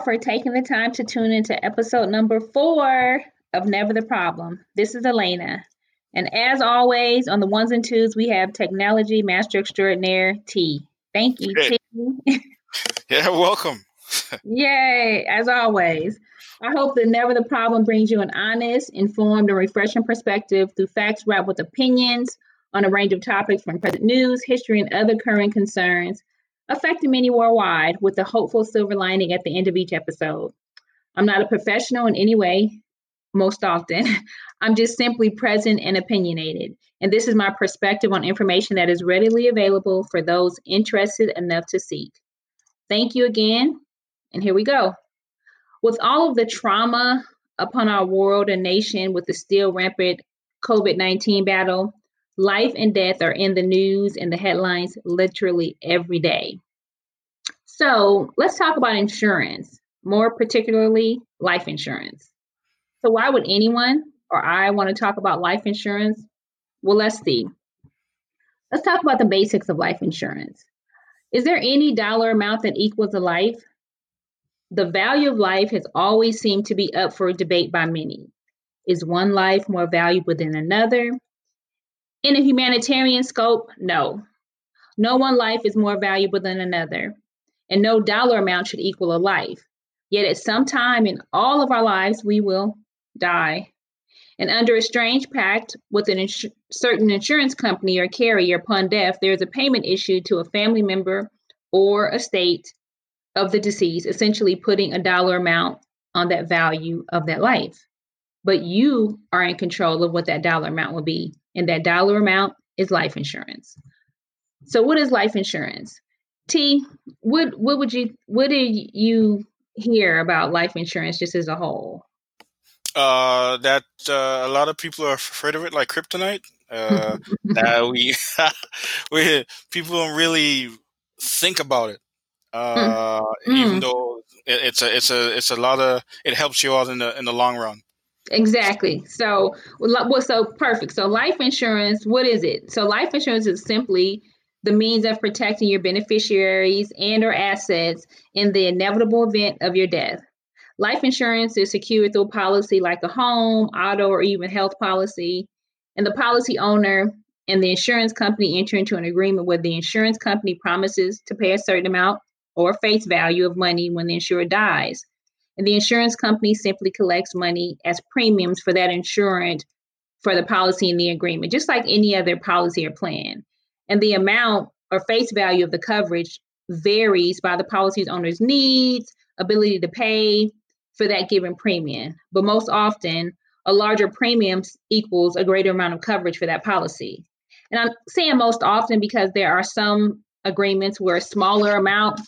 Thank you all for taking the time to tune into episode number four of Never the Problem. This is Allana. And as always, on the ones and twos, we have technology master extraordinaire T. Thank you, hey. T. yeah, welcome. Yay, as always. I hope that Never the Problem brings you an honest, informed, and refreshing perspective through facts wrapped with opinions on a range of topics from present news, history, and other current concerns affecting many worldwide with a hopeful silver lining at the end of each episode. I'm not a professional in any way, most often. I'm just simply present and opinionated. And this is my perspective on information that is readily available for those interested enough to seek. Thank you again. And here we go. With all of the trauma upon our world and nation with the still rampant COVID 19 battle, Life and death are in the news and the headlines literally every day. So let's talk about insurance, more particularly life insurance. So, why would anyone or I want to talk about life insurance? Well, let's see. Let's talk about the basics of life insurance. Is there any dollar amount that equals a life? The value of life has always seemed to be up for debate by many. Is one life more valuable than another? In a humanitarian scope, no. No one life is more valuable than another, and no dollar amount should equal a life. Yet at some time in all of our lives, we will die. And under a strange pact with a certain insurance company or carrier upon death, there is a payment issued to a family member or estate of the deceased, essentially putting a dollar amount on that value of that life. But you are in control of what that dollar amount will be and that dollar amount is life insurance. So, what is life insurance? T, what what would you what did you hear about life insurance just as a whole? Uh, that uh, a lot of people are afraid of it, like kryptonite. Uh, that we we people don't really think about it. Uh, mm. even hmm. though it, it's a it's a it's a lot of it helps you out in the in the long run. Exactly. So, well, so perfect. So, life insurance, what is it? So, life insurance is simply the means of protecting your beneficiaries and or assets in the inevitable event of your death. Life insurance is secured through policy like a home, auto, or even health policy. And the policy owner and the insurance company enter into an agreement where the insurance company promises to pay a certain amount or face value of money when the insured dies and the insurance company simply collects money as premiums for that insurance for the policy and the agreement, just like any other policy or plan. And the amount or face value of the coverage varies by the policy's owner's needs, ability to pay for that given premium. But most often, a larger premium equals a greater amount of coverage for that policy. And I'm saying most often because there are some agreements where a smaller amount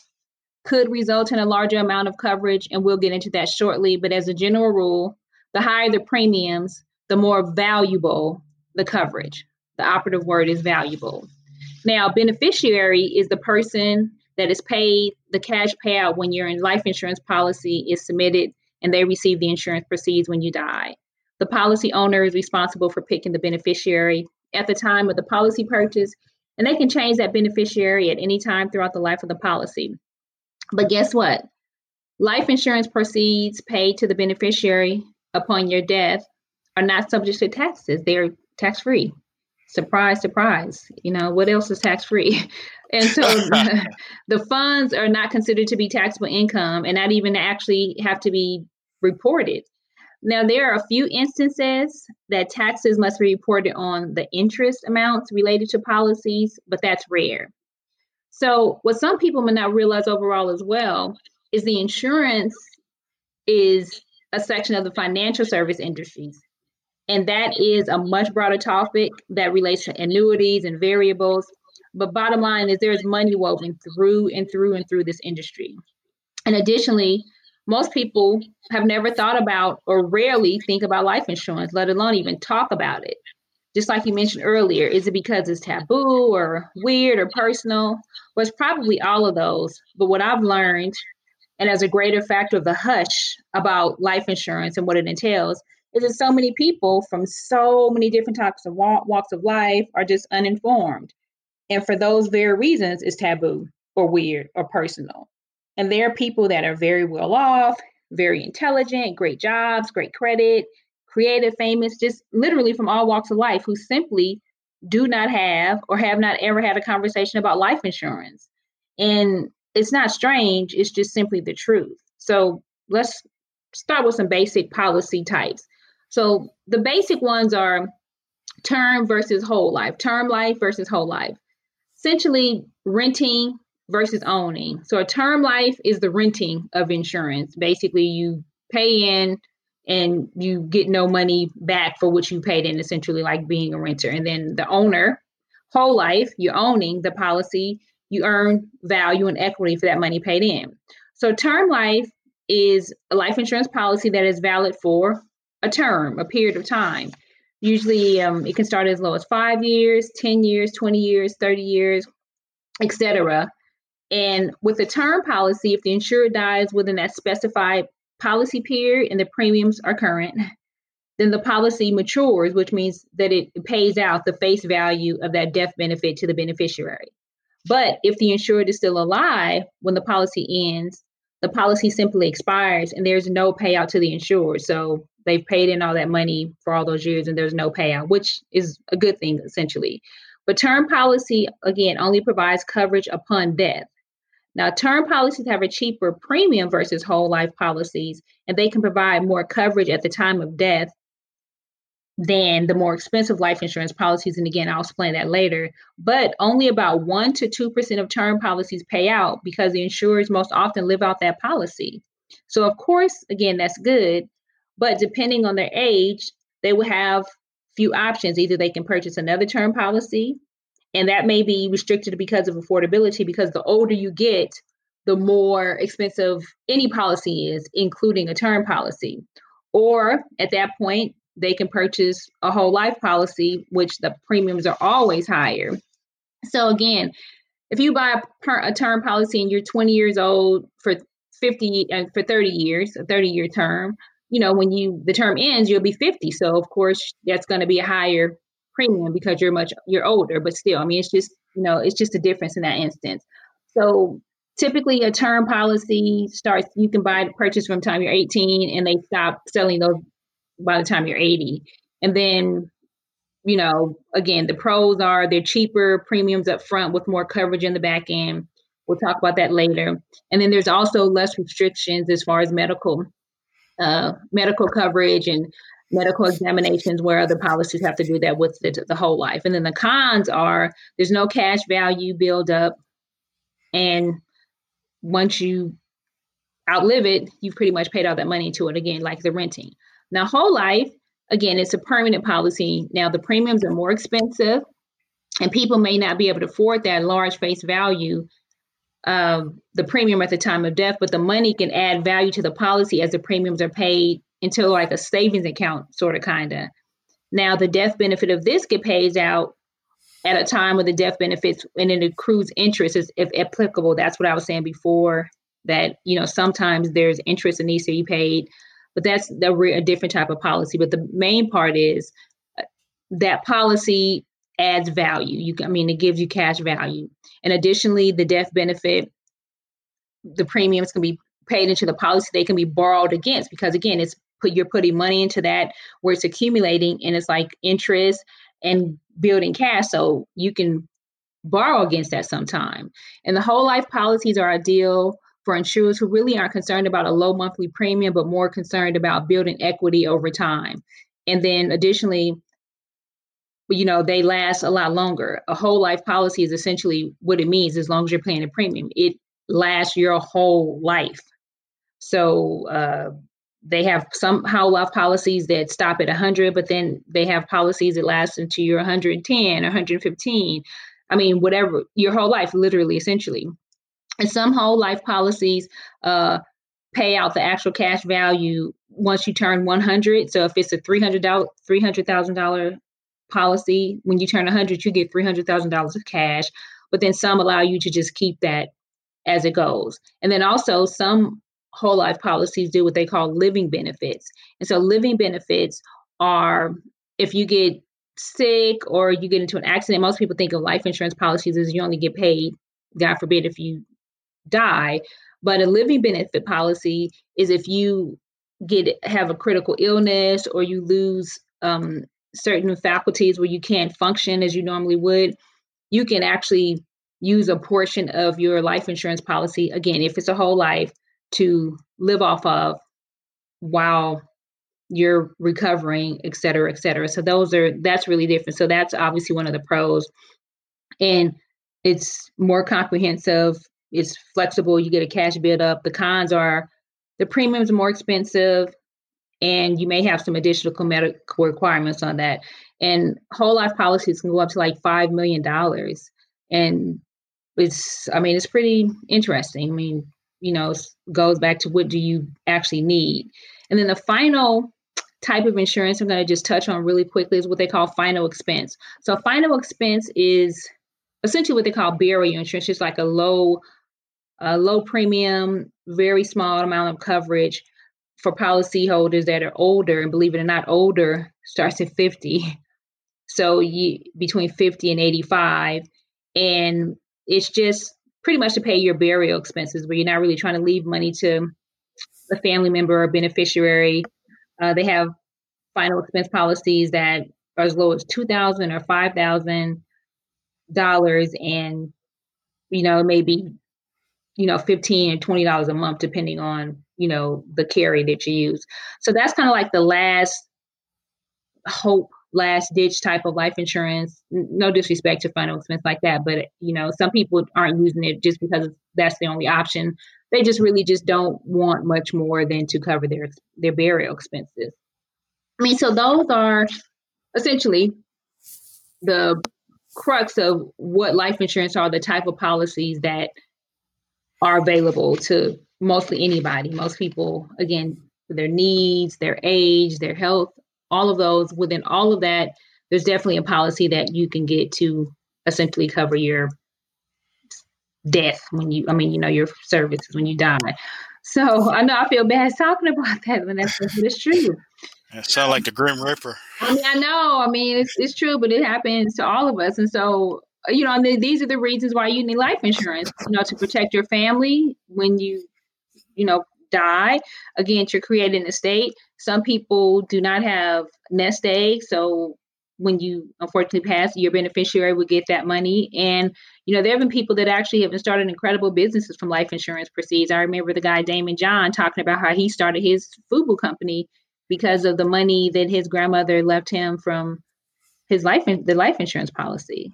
could result in a larger amount of coverage, and we'll get into that shortly. But as a general rule, the higher the premiums, the more valuable the coverage. The operative word is valuable. Now, beneficiary is the person that is paid the cash payout when your life insurance policy is submitted and they receive the insurance proceeds when you die. The policy owner is responsible for picking the beneficiary at the time of the policy purchase, and they can change that beneficiary at any time throughout the life of the policy. But guess what? Life insurance proceeds paid to the beneficiary upon your death are not subject to taxes. They're tax free. Surprise, surprise. You know, what else is tax free? And so the, the funds are not considered to be taxable income and not even actually have to be reported. Now, there are a few instances that taxes must be reported on the interest amounts related to policies, but that's rare. So, what some people may not realize overall as well is the insurance is a section of the financial service industries. And that is a much broader topic that relates to annuities and variables. But bottom line is there's money woven through and through and through this industry. And additionally, most people have never thought about or rarely think about life insurance, let alone even talk about it just like you mentioned earlier, is it because it's taboo or weird or personal? Well, it's probably all of those. But what I've learned, and as a greater factor of the hush about life insurance and what it entails, is that so many people from so many different types of walks of life are just uninformed. And for those very reasons, it's taboo or weird or personal. And there are people that are very well off, very intelligent, great jobs, great credit, creative, famous, just literally from all walks of life who simply do not have or have not ever had a conversation about life insurance. And it's not strange, it's just simply the truth. So let's start with some basic policy types. So the basic ones are term versus whole life, term life versus whole life. Essentially, renting versus owning. So a term life is the renting of insurance. Basically, you pay in and you get no money back for what you paid in, essentially, like being a renter. And then the owner, whole life, you're owning the policy, you earn value and equity for that money paid in. So term life is a life insurance policy that is valid for a term, a period of time. Usually, um, it can start as low as five years, 10 years, 20 years, 30 years, etc. And with a term policy, if the insurer dies within that specified policy period and the premiums are current, then the policy matures, which means that it pays out the face value of that death benefit to the beneficiary. But if the insured is still alive when the policy ends, the policy simply expires and there's no payout to the insured. So they've paid in all that money for all those years and there's no payout, which is a good thing essentially. But term policy, again, only provides coverage upon death. Now, term policies have a cheaper premium versus whole life policies, and they can provide more coverage at the time of death than the more expensive life insurance policies. And again, I'll explain that later. But only about 1% to 2% of term policies pay out because the insurers most often live out that policy. So, of course, again, that's good. But depending on their age, they will have few options. Either they can purchase another term policy, and that may be restricted because of affordability, because the older you get, the more expensive any policy is, including a term policy. Or at that point, they can purchase a whole life policy, which the premiums are always higher. So again, if you buy a, term policy and you're 20 years old for 50 uh, for 30 years, a 30 year term, you know, when you the term ends, you'll be 50. So of course, that's going to be a higher premium because you're much you're older. But still, I mean, it's just you know, it's just a difference in that instance. So typically, a term policy starts. You can buy purchase from time you're 18, and they stop selling those by the time you're 80. And then, you know, again, the pros are they're cheaper premiums up front with more coverage in the back end. We'll talk about that later. And then there's also less restrictions as far as medical uh, medical coverage and medical examinations where other policies have to do that with the, the whole life. And then the cons are there's no cash value build up. And once you outlive it, you've pretty much paid all that money to it again, like the renting. Now, whole life, again, it's a permanent policy. Now, the premiums are more expensive, and people may not be able to afford that large face value of the premium at the time of death, but the money can add value to the policy as the premiums are paid into like a savings account, sort of kind of. Now, the death benefit of this get paid out at a time when the death benefits and it accrues interest is if applicable. That's what I was saying before. That you know sometimes there's interest that needs to be paid but that's a, a different type of policy. But the main part is uh, that policy adds value. You, I mean, it gives you cash value. And additionally, the death benefit, the premiums can be paid into the policy. They can be borrowed against because again, it's put you're putting money into that where it's accumulating and it's like interest and building cash. So you can borrow against that sometime. And the whole life policies are ideal for insurers who really aren't concerned about a low monthly premium, but more concerned about building equity over time. And then additionally, you know, they last a lot longer. A whole life policy is essentially what it means as long as you're paying a premium. It lasts your whole life. So uh, they have some whole life policies that stop at 100, but then they have policies that last until you're 110 or 115. I mean, whatever, your whole life, literally, essentially. And some whole life policies uh, pay out the actual cash value once you turn 100. So if it's a $300, $300,000 policy, when you turn 100, you get $300,000 of cash. But then some allow you to just keep that as it goes. And then also some whole life policies do what they call living benefits. And so living benefits are if you get sick or you get into an accident, most people think of life insurance policies as you only get paid, God forbid, if you die. But a living benefit policy is if you get have a critical illness or you lose um, certain faculties where you can't function as you normally would, you can actually use a portion of your life insurance policy again if it's a whole life to live off of while you're recovering et cetera et cetera. So those are that's really different. So that's obviously one of the pros. And it's more comprehensive it's flexible you get a cash build up. The cons are the premiums are more expensive and you may have some additional medical requirements on that. And whole life policies can go up to like five million dollars. And it's i mean it's pretty interesting. I mean you know goes back to what do you actually need? And then the final type of insurance i'm going to just touch on really quickly is what they call final expense. So final expense is essentially what they call burial insurance. It's like a low a low premium very small amount of coverage for policyholders that are older and believe it or not older starts at 50 so you between 50 and 85 and it's just pretty much to pay your burial expenses where you're not really trying to leave money to a family member or beneficiary. Uh, they have final expense policies that are as low as two thousand or five thousand dollars, and you know maybe you know fifteen and twenty dollars a month depending on you know the carry that you use. So that's kind of like the last hope last ditch type of life insurance. No disrespect to final expense like that, but you know, some people aren't using it just because that's the only option. They just really just don't want much more than to cover their their burial expenses. I mean, so those are essentially the crux of what life insurance are, the type of policies that are available to mostly anybody. Most people, again, their needs, their age, their health, all of those within all of that there's definitely a policy that you can get to essentially cover your death when you i mean you know your services when you die. So i know i feel bad talking about that when that's but it's true. It sounds like the grim reaper i mean i know i mean it's, it's true but it happens to all of us and so you know these are the reasons why you need life insurance you know to protect your family when you you know die. Again you're creating a state some people do not have nest eggs, so when you unfortunately pass, your beneficiary will get that money. And you know, there have been people that actually have started incredible businesses from life insurance proceeds. I remember the guy Daymond John talking about how he started his FUBU company because of the money that his grandmother left him from his life the life insurance policy.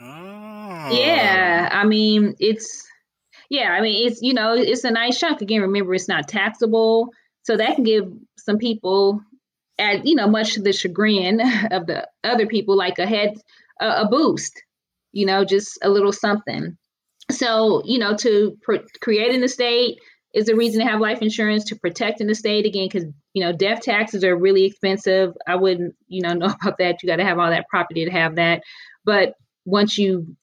Oh. Yeah, I mean it's yeah, I mean it's you know it's a nice chunk. Again, remember it's not taxable, so that can give some people at you know much to the chagrin of the other people like a head a, a boost you know just a little something. So you know to pr- create an estate is a reason to have life insurance to protect an estate again because you know death taxes are really expensive. I wouldn't you know know about that. You got to have all that property to have that. But once you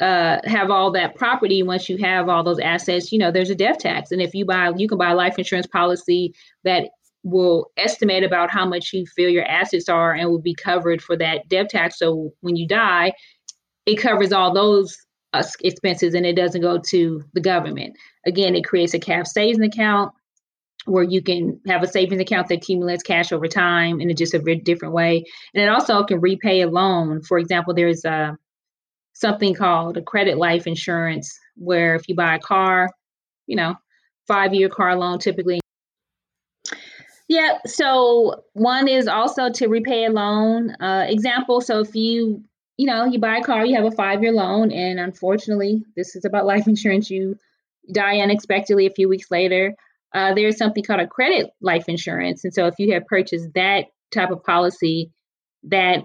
uh, have all that property once you have all those assets you know there's a death tax and if you buy you can buy a life insurance policy that will estimate about how much you feel your assets are and will be covered for that death tax. So when you die, it covers all those uh, expenses and it doesn't go to the government. Again, it creates a cash savings account where you can have a savings account that accumulates cash over time in a just a different way. And it also can repay a loan. For example, there's a something called a credit life insurance where if you buy a car, you know, five year car loan typically yeah. So one is also to repay a loan. Uh, example. So if you you know you buy a car, you have a five year loan, and unfortunately, this is about life insurance. You die unexpectedly a few weeks later. Uh, there's something called a credit life insurance, and so if you have purchased that type of policy, that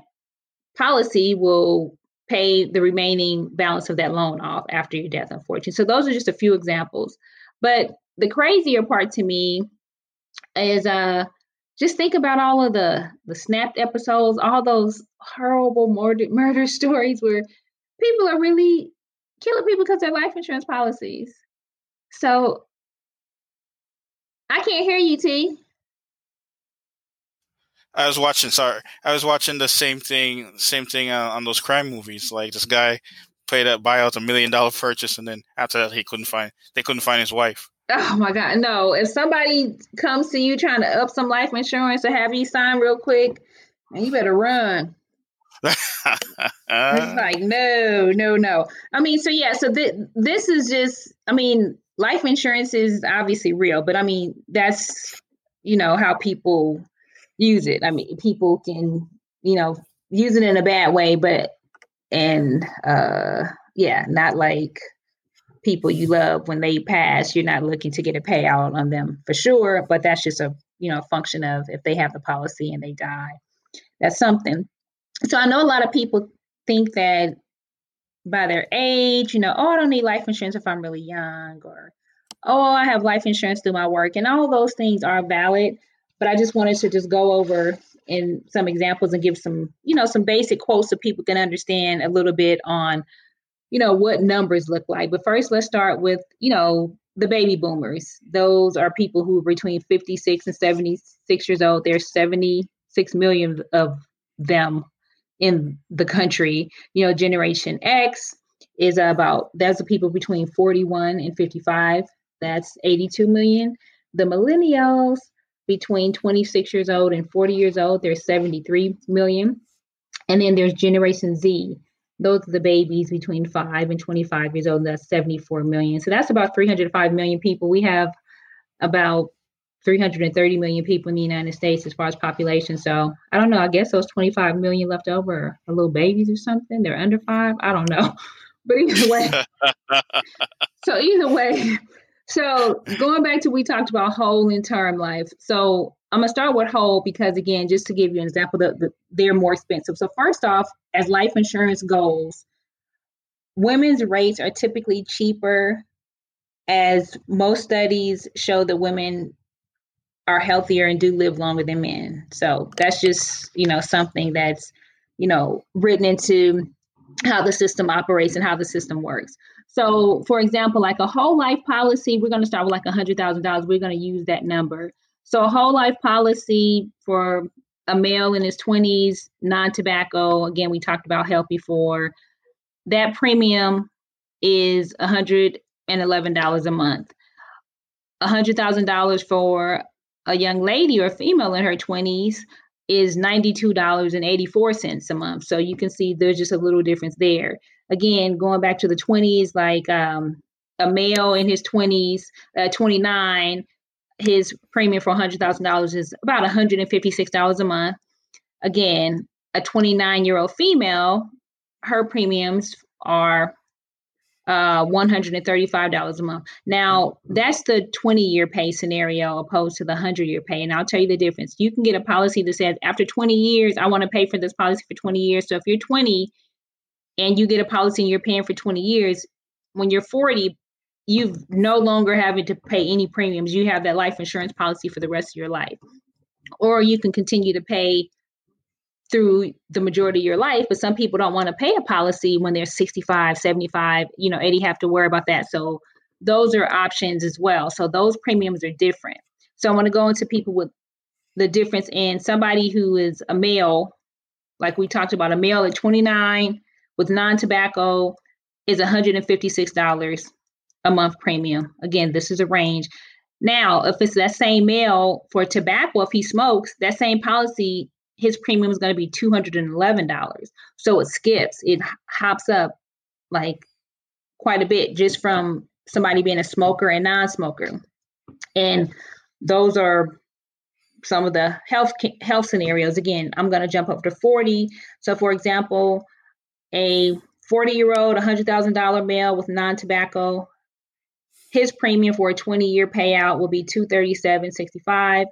policy will pay the remaining balance of that loan off after your death, unfortunately. So those are just a few examples. But the crazier part to me is uh just think about all of the the snapped episodes, all those horrible murder murder stories where people are really killing people because their life insurance policies. So I can't hear you, T. I was watching. Sorry, I was watching the same thing. Same thing on, on those crime movies. Like this guy paid a buy out a million dollar purchase, and then after that, he couldn't find. They couldn't find his wife. Oh my God, no. If somebody comes to you trying to up some life insurance or have you sign real quick, man, you better run. it's like, no, no, no. I mean, so yeah, so th- this is just, I mean, life insurance is obviously real, but I mean, that's, you know, how people use it. I mean, people can, you know, use it in a bad way, but, and, uh, yeah, not like, people you love when they pass you're not looking to get a payout on them for sure but that's just a you know function of if they have the policy and they die that's something so i know a lot of people think that by their age you know oh i don't need life insurance if i'm really young or oh i have life insurance through my work and all those things are valid but i just wanted to just go over in some examples and give some you know some basic quotes so people can understand a little bit on you know, what numbers look like. But first, let's start with, you know, the baby boomers. Those are people who are between 56 and 76 years old. There's 76 million of them in the country. You know, Generation X is about, that's the people between 41 and 55. That's 82 million. The millennials between 26 years old and 40 years old, there's 73 million. And then there's Generation Z. Those are the babies between 5 and 25 years old that's 74 million. So that's about 305 million people. We have about 330 million people in the united states as far as population. So i don't know i guess those 25 million left over are little babies or something. They're under five. I don't know. But either way so either way so going back to we talked about whole and term life so I'm gonna start with whole because again, just to give you an example, that the, they're more expensive. So first off, as life insurance goes, women's rates are typically cheaper, as most studies show that women are healthier and do live longer than men. So that's just you know something that's you know written into how the system operates and how the system works. So, for example, like a whole life policy, we're going to start with like a hundred thousand dollars. We're going to use that number. So, a whole life policy for a male in his 20s, non tobacco, again, we talked about health before, that premium is $111 a month. $100,000 for a young lady or female in her 20s is $92.84 a month. So you can see there's just a little difference there. Again, going back to the 20s, like um, a male in his 20s, uh, 29, his premium for $100,000 is about $156 a month. Again, a 29 year old female, her premiums are uh, $135 a month. Now, that's the 20 year pay scenario opposed to the 100 year pay. And I'll tell you the difference. You can get a policy that says, after 20 years, I want to pay for this policy for 20 years. So if you're 20 and you get a policy and you're paying for 20 years, when you're 40, you've no longer having to pay any premiums. You have that life insurance policy for the rest of your life. Or you can continue to pay through the majority of your life, but some people don't want to pay a policy when they're 65, 75, you know, 80 have to worry about that. So those are options as well. So those premiums are different. So I want to go into people with the difference in somebody who is a male, like we talked about, a male at 29 with non tobacco is $156 a month premium. Again, this is a range. Now, if it's that same male for tobacco, if he smokes, that same policy, his premium is going to be $211. So it skips, it hops up like quite a bit just from somebody being a smoker and non smoker. And those are some of the health health scenarios. Again, I'm going to jump up to 40. So, for example, a 40 year old, $100,000 male with non tobacco his premium for a 20 year payout will be 237.65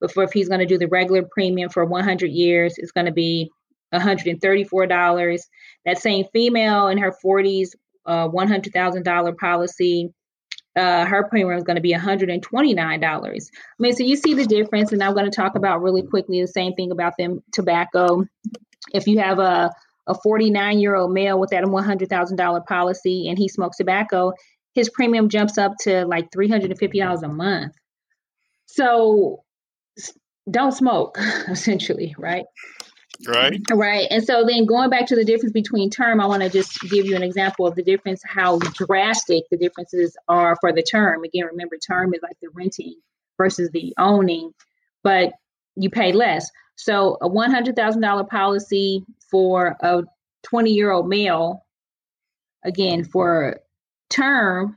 but for if he's going to do the regular premium for 100 years it's going to be $134 that same female in her 40s uh, $100000 policy uh, her premium is going to be $129 i mean so you see the difference and i'm going to talk about really quickly the same thing about them tobacco. If you have a a 49 year old male with that $100,000 policy and he smokes tobacco, his premium jumps up to like $350 a month. So don't smoke, essentially, right? Right. Right. And so then going back to the difference between term, I want to just give you an example of the difference, how drastic the differences are for the term. Again, remember, term is like the renting versus the owning, but you pay less. So a $100,000 policy for a 20 year old male, again, for term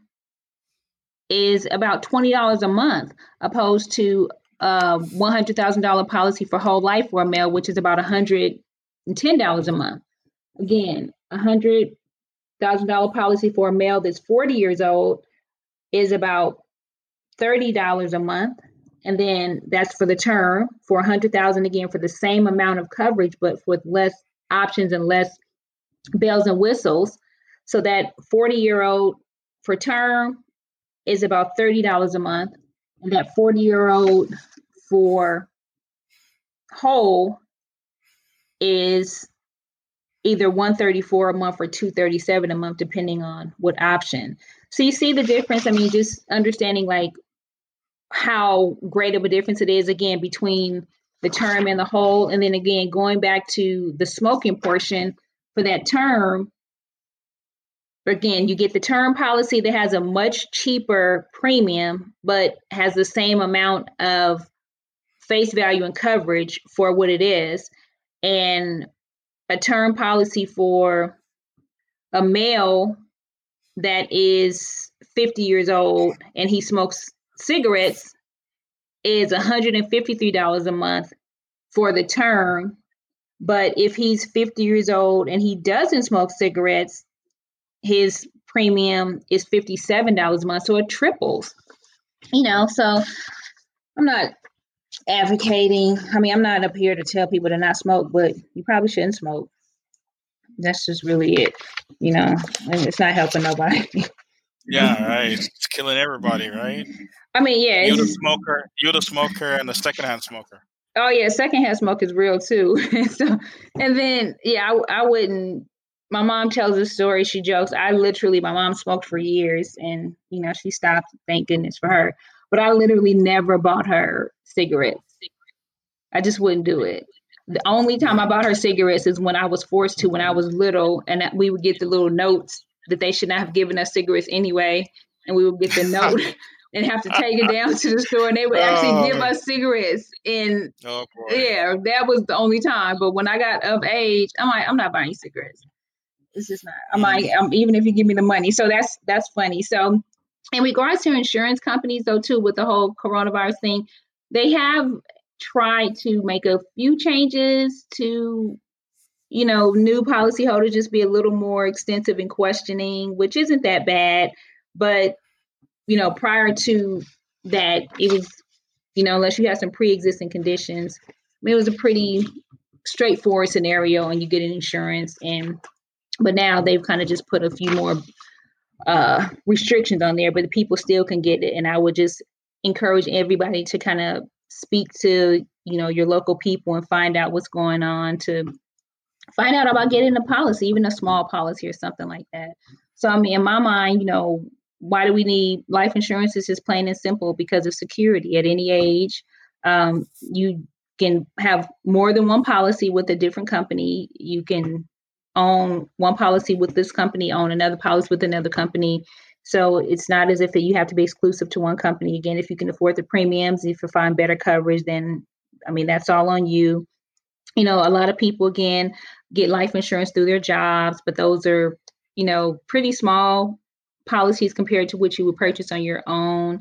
is about $20 a month, opposed to a $100,000 policy for whole life for a male, which is about $110 a month. Again, a $100,000 policy for a male that's 40 years old is about $30 a month. And then that's for the term for 100,000 again for the same amount of coverage, but with less options and less bells and whistles. So that 40 year old for term is about $30 a month and that 40 year old for whole is either 134 a month or 237 a month depending on what option so you see the difference i mean just understanding like how great of a difference it is again between the term and the whole and then again going back to the smoking portion for that term again, you get the term policy that has a much cheaper premium, but has the same amount of face value and coverage for what it is. And a term policy for a male that is 50 years old and he smokes cigarettes is $153 a month for the term. But if he's 50 years old and he doesn't smoke cigarettes, his premium is $57 a month. So it triples, you know. So I'm not advocating. I mean, I'm not up here to tell people to not smoke, but you probably shouldn't smoke. That's just really it. You know, it's not helping nobody. yeah, right. It's killing everybody, right? I mean, yeah. You're the smoker. You're the smoker and the secondhand smoker. Oh yeah, secondhand smoke is real too. so, and then yeah, I, I wouldn't my mom tells a story. She jokes. I literally, my mom smoked for years, and you know she stopped. Thank goodness for her. But I literally never bought her cigarettes. I just wouldn't do it. The only time I bought her cigarettes is when I was forced to when I was little, and we would get the little notes that they should not have given us cigarettes anyway, and we would get the note. And have to take it down to the store and they would actually oh, give us cigarettes and oh, yeah that was the only time but when i got of age i'm like i'm not buying cigarettes it's just not. I'm like, um, even if you give me the money. So that's that's funny. So in regards to insurance companies, though, too, with the whole coronavirus thing, they have tried to make a few changes to, you know, new policyholders just be a little more extensive in questioning, which isn't that bad. But you know, prior to that, it was, you know, unless you have some pre-existing conditions, I mean, it was a pretty straightforward scenario, and you get an insurance and but now they've kind of just put a few more uh, restrictions on there, but the people still can get it. And I would just encourage everybody to kind of speak to you know your local people and find out what's going on to find out about getting a policy, even a small policy or something like that. So I mean, in my mind, you know, why do we need life insurance? It's just plain and simple because of security. At any age, um, you can have more than one policy with a different company. You can own one policy with this company, own another policy with another company. So it's not as if you have to be exclusive to one company. Again, if you can afford the premiums, if you find better coverage, then I mean that's all on you. You know, a lot of people again get life insurance through their jobs, but those are, you know, pretty small policies compared to what you would purchase on your own.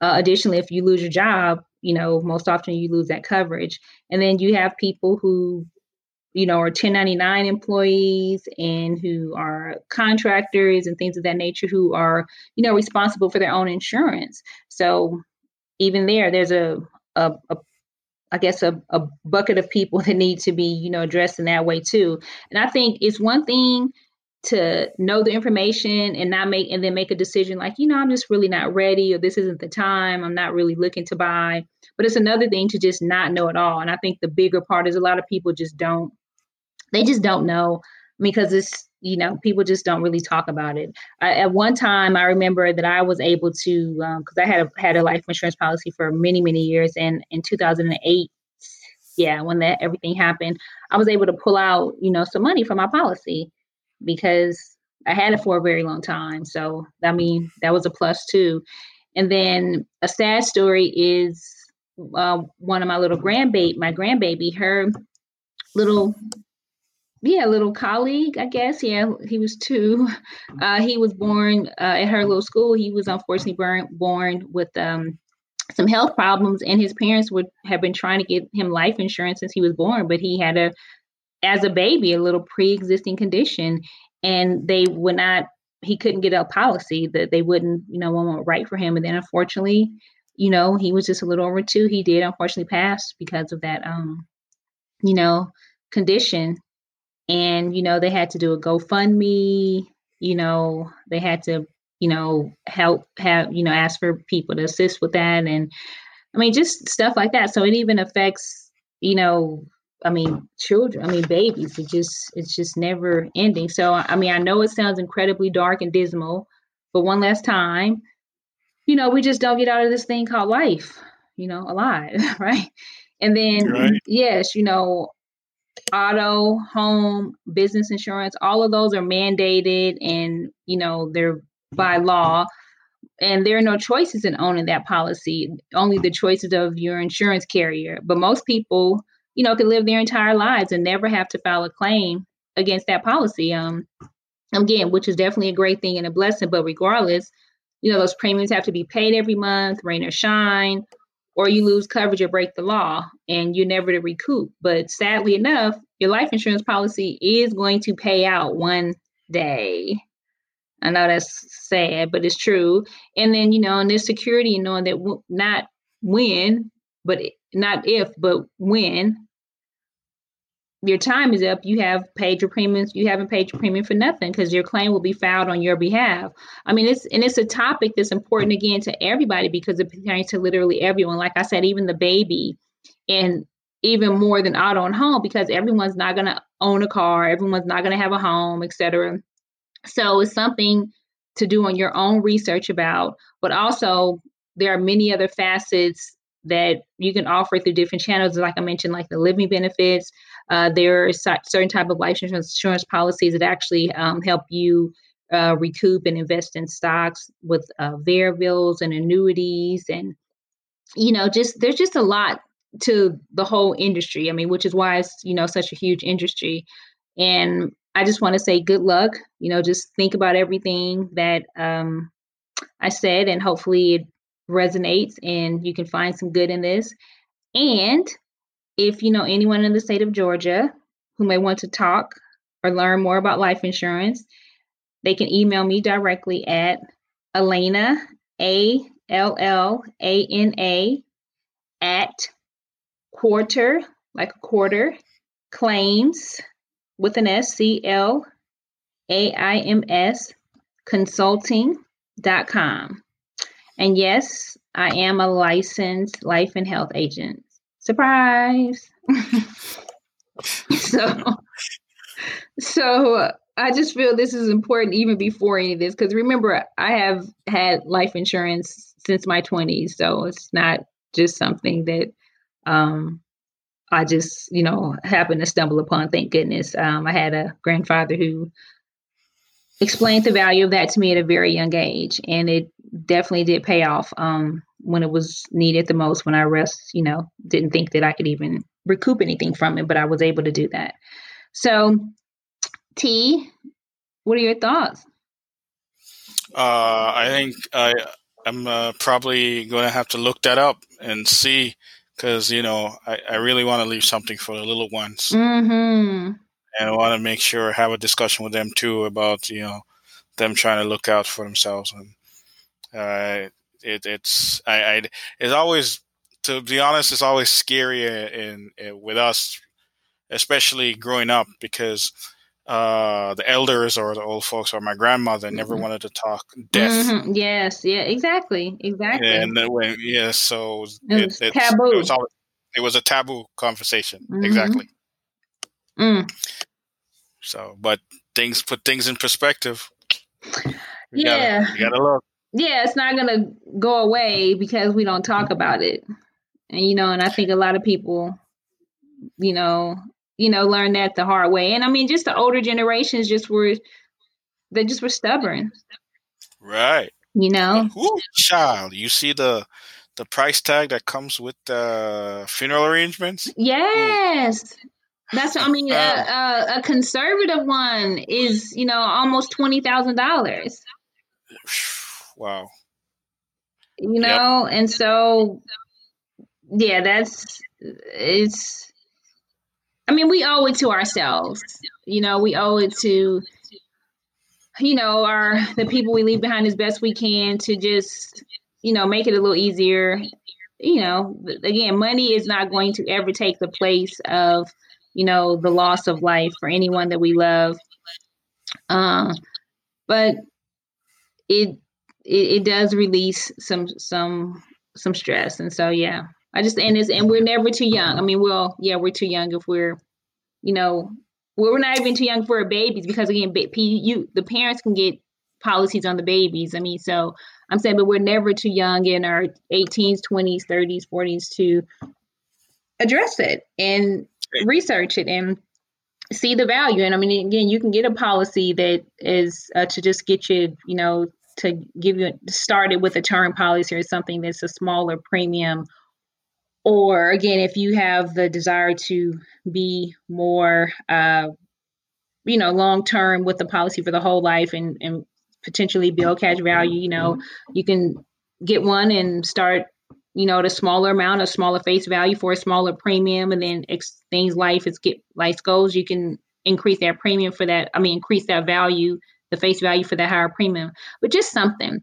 Uh, additionally, if you lose your job, you know, most often you lose that coverage. And then you have people who you know, are 1099 employees and who are contractors and things of that nature who are, you know, responsible for their own insurance. So even there, there's a, a, a I guess a, a bucket of people that need to be, you know, addressed in that way too. And I think it's one thing to know the information and not make and then make a decision like, you know, I'm just really not ready or this isn't the time. I'm not really looking to buy. But it's another thing to just not know at all. And I think the bigger part is a lot of people just don't they just don't know because it's you know people just don't really talk about it I, at one time i remember that i was able to because um, i had a, had a life insurance policy for many many years and in 2008 yeah, when that everything happened, I was able to pull out, you know, some money from my policy because I had it for a very long time. So I mean, that was a plus too. And then a sad story is uh, one of my little grandbaby, my grandbaby, her little yeah, little colleague, I guess. Yeah, he was two. Uh, he was born uh, at her little school. He was unfortunately born born with um, some health problems, and his parents would have been trying to get him life insurance since he was born, but he had a, as a baby, a little pre-existing condition, and they would not. He couldn't get a policy that they wouldn't, you know, won't write for him, and then unfortunately, you know, he was just a little over two. He did unfortunately pass because of that, um, you know, condition and you know they had to do a GoFundMe. You know they had to you know help have you know ask for people to assist with that, and I mean just stuff like that. So it even affects you know I mean children. I mean babies. It just it's just never ending. So I mean I know it sounds incredibly dark and dismal, but one last time, you know we just don't get out of this thing called life. You know alive, right? And then right. yes, you know auto, home, business insurance, all of those are mandated and, you know, they're by law. And there are no choices in owning that policy, only the choices of your insurance carrier. But most people, you know, can live their entire lives and never have to file a claim against that policy. Um, again, which is definitely a great thing and a blessing. But regardless, you know, those premiums have to be paid every month, rain or shine, or you lose coverage or break the law and you're never to recoup. But sadly enough, your life insurance policy is going to pay out one day. I know that's sad, but it's true. And then, you know, and there's security in knowing that w- not when, but not if, but when your time is up, you have paid your premiums. You haven't paid your premium for nothing because your claim will be filed on your behalf. I mean, it's and it's a topic that's important again to everybody because it pertains to literally everyone. Like I said, even the baby, and even more than auto and home because everyone's not going to own a car, everyone's not going to have a home, etc. So it's something to do on your own research about, but also there are many other facets that you can offer through different channels, like I mentioned, like the living benefits. Uh, there are certain type of life insurance policies that actually um, help you uh, recoup and invest in stocks with uh, variables and annuities, and you know, just there's just a lot to the whole industry. I mean, which is why it's you know such a huge industry. And I just want to say good luck. You know, just think about everything that um, I said, and hopefully it resonates and you can find some good in this. And if you know anyone in the state of Georgia who may want to talk or learn more about life insurance, they can email me directly at Allana, A L L A N A, at quarter, like a quarter, claims with an S C L A I M S consulting.com. And yes, I am a licensed life and health agent. Surprise. so so I just feel this is important even before any of this because remember I have had life insurance since my 20s, so it's not just something that um, I just you know happened to stumble upon. Thank goodness. Um, I had a grandfather who explained the value of that to me at a very young age, and it definitely did pay off um, when it was needed the most. When I rest, you know, didn't think that I could even recoup anything from it, but I was able to do that. So, T, what are your thoughts? Uh, I think I I'm uh, probably going to have to look that up and see because you know I, I really want to leave something for the little ones. Mm-hmm and I want to make sure have a discussion with them too about you know them trying to look out for themselves and uh, it, it's I, I it's always to be honest it's always scary in, in with us especially growing up because uh, the elders or the old folks or my grandmother mm-hmm. never wanted to talk death. Mm-hmm. Yes, yeah, exactly, exactly. And then when yeah, so it, was taboo. It was, always, it was a taboo conversation. Mm-hmm. Exactly. Mm. So, but things put things in perspective. You yeah, gotta, you gotta look. Yeah, it's not gonna go away because we don't talk about it, and you know, and I think a lot of people you know, you know, learn that the hard way. And I mean, just the older generations just were, they just were stubborn. Right. You know, Ooh, child, you see the the price tag that comes with the funeral arrangements. yes. That's I mean, a, a, a conservative one is you know almost twenty thousand dollars. Wow. You know, and so yeah, that's it's. I mean, we owe it to ourselves. You know, we owe it to you know our the people we leave behind as best we can to just you know make it a little easier. You know, again, money is not going to ever take the place of you know the loss of life for anyone that we love. Uh, but it, it it does release some some some stress, and so yeah, I just and it's and we're never too young. I mean, well, yeah, we're too young if we're, you know, we're not even too young for our babies because again, you the parents can get policies on the babies. I mean, so I'm saying, but we're never too young in our 18s, 20s, 30s, 40s to address it and research it and see the value. And I mean, again, you can get a policy that is uh, to just get you, you know, to give you started with a term policy or something that's a smaller premium. Or again if you have the desire to be more uh, you know long term with the policy for the whole life and, and potentially build cash value you know you can get one and start you know at a smaller amount a smaller face value for a smaller premium. And then ex- things life is get life goals you can increase that premium for that i mean increase that value the face value for that higher premium but just something.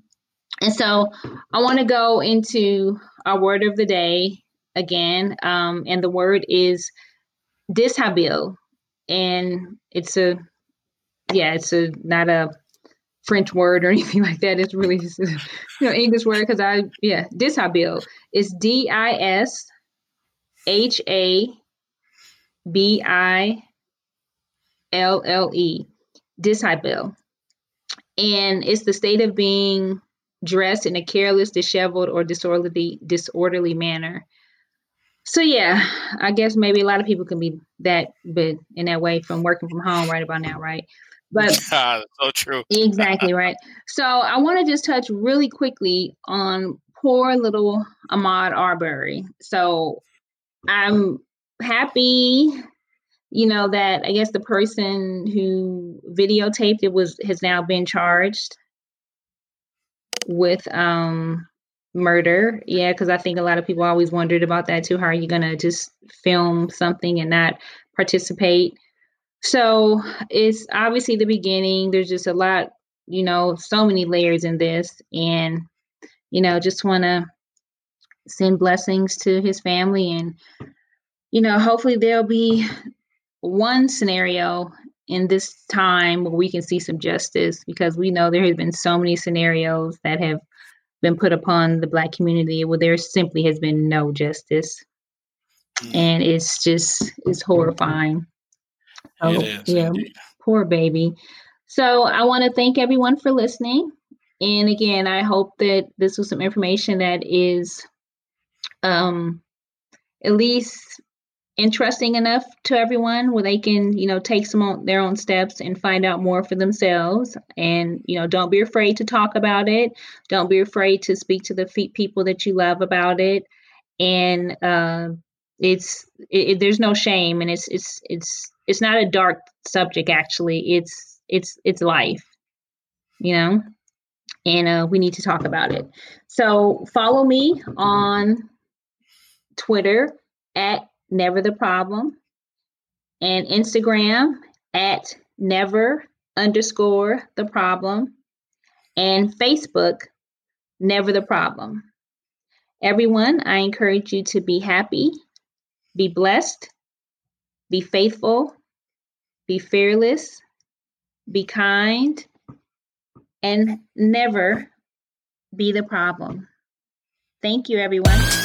And so i want to go into our word of the day again, um, and the word is dishabille, and it's a yeah, it's a not a French word or anything like that. It's really just a, you know English word because I yeah dishabille. Is D I S H A B I L L E dishabille, and it's the state of being dressed in a careless, disheveled, or disorderly disorderly manner so yeah, I guess maybe a lot of people can be that, but in that way from working from home right about now, right? But so true. exactly right. So I want to just touch really quickly on poor little Ahmaud Arbery. So I'm happy, you know, that I guess the person who videotaped it was has now been charged with um murder. Yeah, because I think a lot of people always wondered about that too. How are you to just film something and not participate? So it's obviously the beginning. There's just a lot, you know, so many layers in this. And, you know, just want to send blessings to his family. And, you know, hopefully there'll be one scenario in this time where we can see some justice because we know there have been so many scenarios that have been put upon the black community where there simply has been no justice mm. and it's just it's horrifying oh, it yeah indeed. poor baby so i want to thank everyone for listening and again i hope that this was some information that is um at least interesting enough to everyone where they can you know take some on their own steps and find out more for themselves. And you know don't be afraid to talk about it. Don't be afraid to speak to the people that you love about it. And uh, it's it, there's no shame and it's it's it's it's not a dark subject actually. It's it's it's life you know? And uh, we need to talk about it. So follow me on twitter at never the problem, and Instagram at never underscore the problem, and Facebook, never the problem. Everyone, I encourage you to be happy, be blessed, be faithful, be fearless, be kind, and never be the problem. Thank you, everyone.